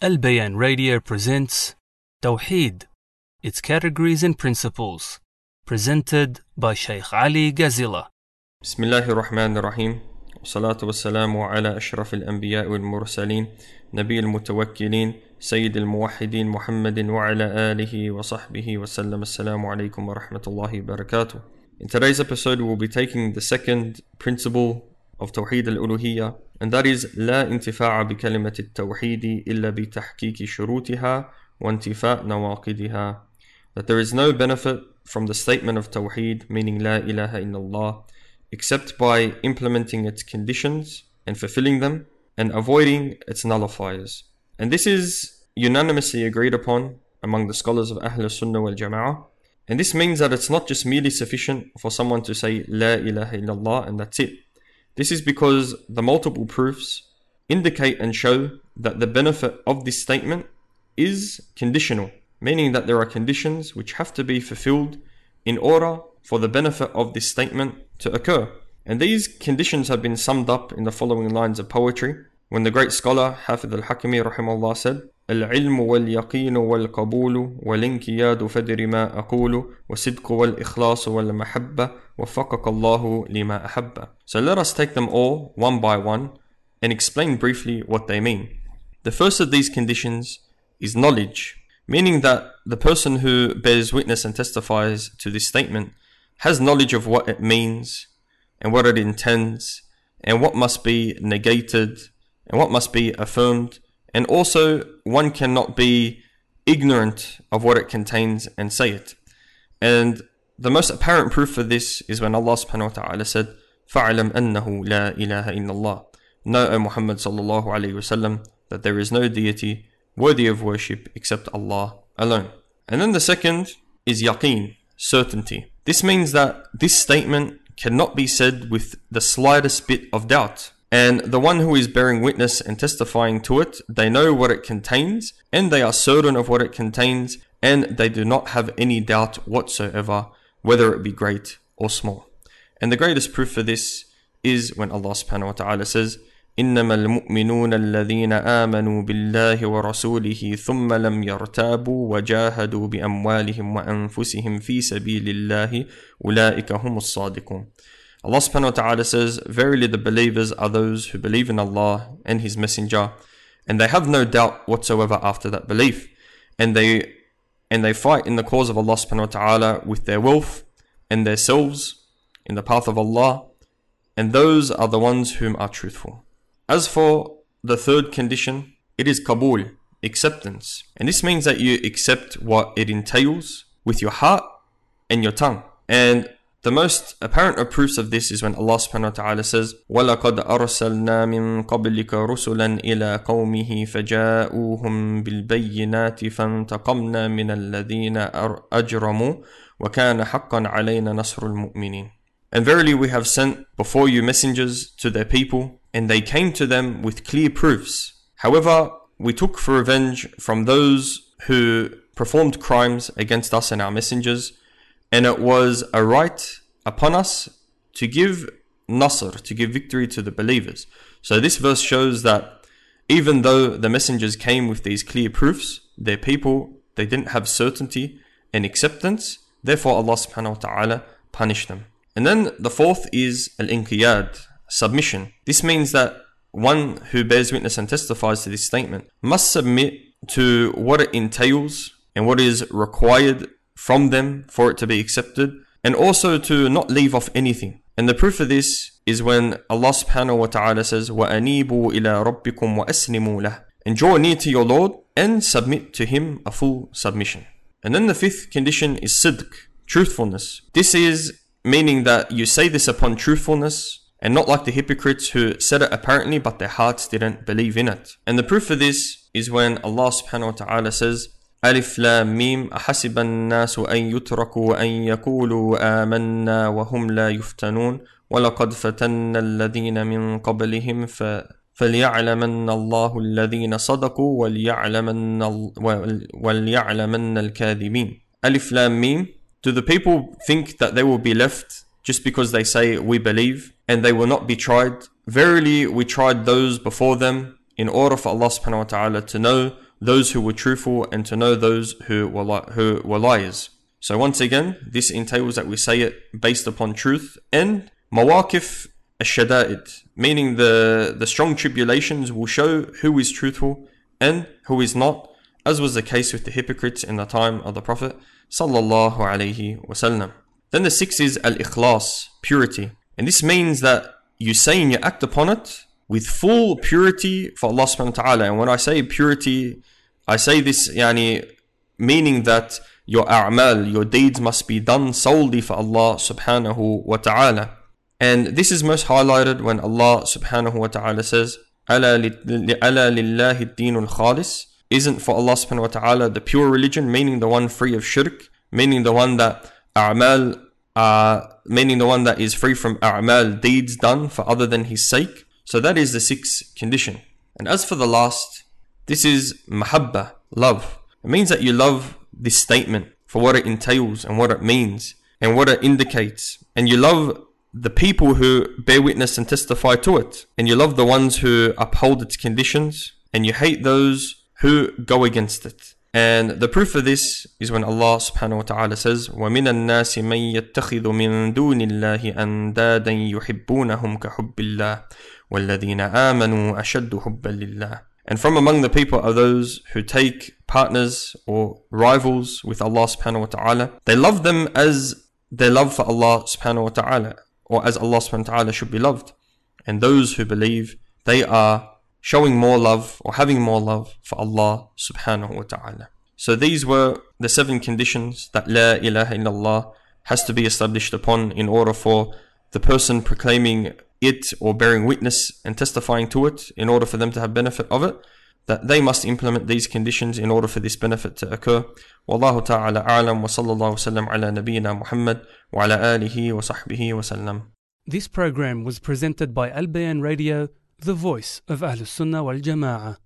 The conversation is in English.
Al Bayan Radio presents Tawheed, its categories and principles, presented by Sheikh Ali Gazila. بسم الله الرحمن الرحيم والصلاة والسلام على أشرف الأنبياء والمرسلين نبي المتوكلين سيد الموحدين محمد وعلى آله وصحبه وسلم السلام عليكم ورحمة الله وبركاته In today's episode we'll be taking the second principle of Tawheed al-Uluhiyya and that is لا انتفاع بكلمة التوحيد إلا بتحقيق شروطها وانتفاء نواقضها that there is no benefit from the statement of Tawheed meaning لا إله إلا الله except by implementing its conditions and fulfilling them and avoiding its nullifiers. And this is unanimously agreed upon among the scholars of Ahl Sunnah wal Jama'ah. And this means that it's not just merely sufficient for someone to say La ilaha illallah and that's it. This is because the multiple proofs indicate and show that the benefit of this statement is conditional, meaning that there are conditions which have to be fulfilled in order for the benefit of this statement to occur. And these conditions have been summed up in the following lines of poetry. When the great scholar Hafid al-Hakami rahimahullah said, العلم واليقين والقبول والانقياد فدر ما أقول وصدق والإخلاص والمحبة وفقك الله لما أحب. So let us take them all one by one and explain briefly what they mean. The first of these conditions is knowledge, meaning that the person who bears witness and testifies to this statement has knowledge of what it means and what it intends and what must be negated and what must be affirmed and also one cannot be ignorant of what it contains and say it and the most apparent proof for this is when Allah subhanahu wa ta'ala said فَعْلَمْ أَنَّهُ لَا إِلَهَ إِلَّا اللَّهِ Know O Muhammad sallallahu alayhi wasallam that there is no deity worthy of worship except Allah alone and then the second is yaqeen certainty this means that this statement cannot be said with the slightest bit of doubt. And the one who is bearing witness and testifying to it, they know what it contains, and they are certain of what it contains, and they do not have any doubt whatsoever, whether it be great or small. And the greatest proof for this is when Allah subhanahu wa ta'ala says, إنما المؤمنون الذين آمنوا بالله ورسوله ثم لم يرتابوا وجاهدوا بأموالهم وأنفسهم في سبيل الله أولئك هم الصادقون Allah subhanahu wa ta'ala says, Verily the believers are those who believe in Allah and His Messenger, and they have no doubt whatsoever after that belief. And they and they fight in the cause of Allah subhanahu wa ta'ala with their wealth and their selves in the path of Allah, and those are the ones whom are truthful. As for the third condition, it is kabul, acceptance. And this means that you accept what it entails with your heart and your tongue. And the most apparent of proofs of this is when Allah subhanahu wa ta'ala says, وَلَقَدْ أَرْسَلْنَا مِن قَبْلِكَ رُسُلًا إِلَى قَوْمِهِ فَجَاءُوهُم بِالْبَيِّنَاتِ فَانْتَقَمْنَا مِنَ الَّذِينَ أَجْرَمُوا وَكَانَ حَقًّا عَلَيْنَا نَصْرُ الْمُؤْمِنِينَ And verily we have sent before you messengers to their people, and they came to them with clear proofs. However, we took for revenge from those who performed crimes against us and our messengers, and it was a right upon us to give nasr, to give victory to the believers. So this verse shows that even though the messengers came with these clear proofs, their people they didn't have certainty and acceptance, therefore Allah subhanahu wa ta'ala punished them. And then the fourth is al-inqiyad, submission. This means that one who bears witness and testifies to this statement must submit to what it entails and what is required from them for it to be accepted, and also to not leave off anything. And the proof of this is when Allah subhanahu wa ta'ala says, وَأَنِيبُوا إِلَىٰ رَبِّكُمْ وَأَسْلِمُوا لَهُ And draw near to your Lord and submit to Him a full submission. And then the fifth condition is sidq, truthfulness. This is meaning that you say this upon truthfulness and not like the hypocrites who said it apparently but their hearts didn't believe in it. And the proof of this is when Allah subhanahu wa ta'ala says, ألف لام ميم أحسب الناس أن يتركوا أن يقولوا آمنا وهم لا يفتنون ولقد فتنا الذين من قبلهم ف فليعلمن الله الذين صدقوا وليعلمن وليعلمن الكاذبين ألف لام ميم Do the people think that they will be left just because they say we believe and they will not be tried? Verily we tried those before them in order for Allah subhanahu wa ta'ala to know those who were truthful and to know those who were, li- who were liars. So once again, this entails that we say it based upon truth and mawakif ash-shada'id, meaning the, the strong tribulations will show who is truthful and who is not, as was the case with the hypocrites in the time of the Prophet sallallahu alaihi wasallam. Then the sixth is al-ikhlas, purity. And this means that you say and you act upon it with full purity for Allah subhanahu wa ta'ala. And when I say purity, I say this yani meaning that your a'mal, your deeds must be done solely for Allah subhanahu wa ta'ala. And this is most highlighted when Allah subhanahu wa ta'ala says, Ala lillahi dinul khalis. Isn't for Allah subhanahu wa ta'ala the pure religion, meaning the one free of shirk, meaning the one that a'mal, uh, meaning the one that is free from a'mal, deeds done for other than his sake. So that is the sixth condition. And as for the last, this is mahabba, love. It means that you love this statement for what it entails and what it means and what it indicates. And you love the people who bear witness and testify to it. And you love the ones who uphold its conditions. And you hate those who go against it. And the proof of this is when Allah subhanahu wa ta'ala says, وَمِنَ النَّاسِ مَن يَتَّخِذُ مِن دُونِ اللَّهِ أَندَادًا يُحِبُّونَهُمْ كَحُبِّ اللَّهِ وَالَّذِينَ آمَنُوا أَشَدُّ حُبًّا لِلَّهِ And from among the people are those who take partners or rivals with Allah subhanahu wa ta'ala. They love them as their love for Allah subhanahu wa ta'ala, or as Allah subhanahu wa ta'ala should be loved. And those who believe, they are showing more love or having more love for Allah subhanahu wa ta'ala. So these were the seven conditions that La ilaha illallah has to be established upon in order for the person proclaiming it or bearing witness and testifying to it in order for them to have benefit of it that they must implement these conditions in order for this benefit to occur. Wallahu ta'ala a'lam wa sallallahu sallam ala nabiyyina Muhammad wa ala alihi wa sahbihi wa sallam. This program was presented by Al Bayan Radio, the voice of Ahlus Sunnah wal Jama'ah.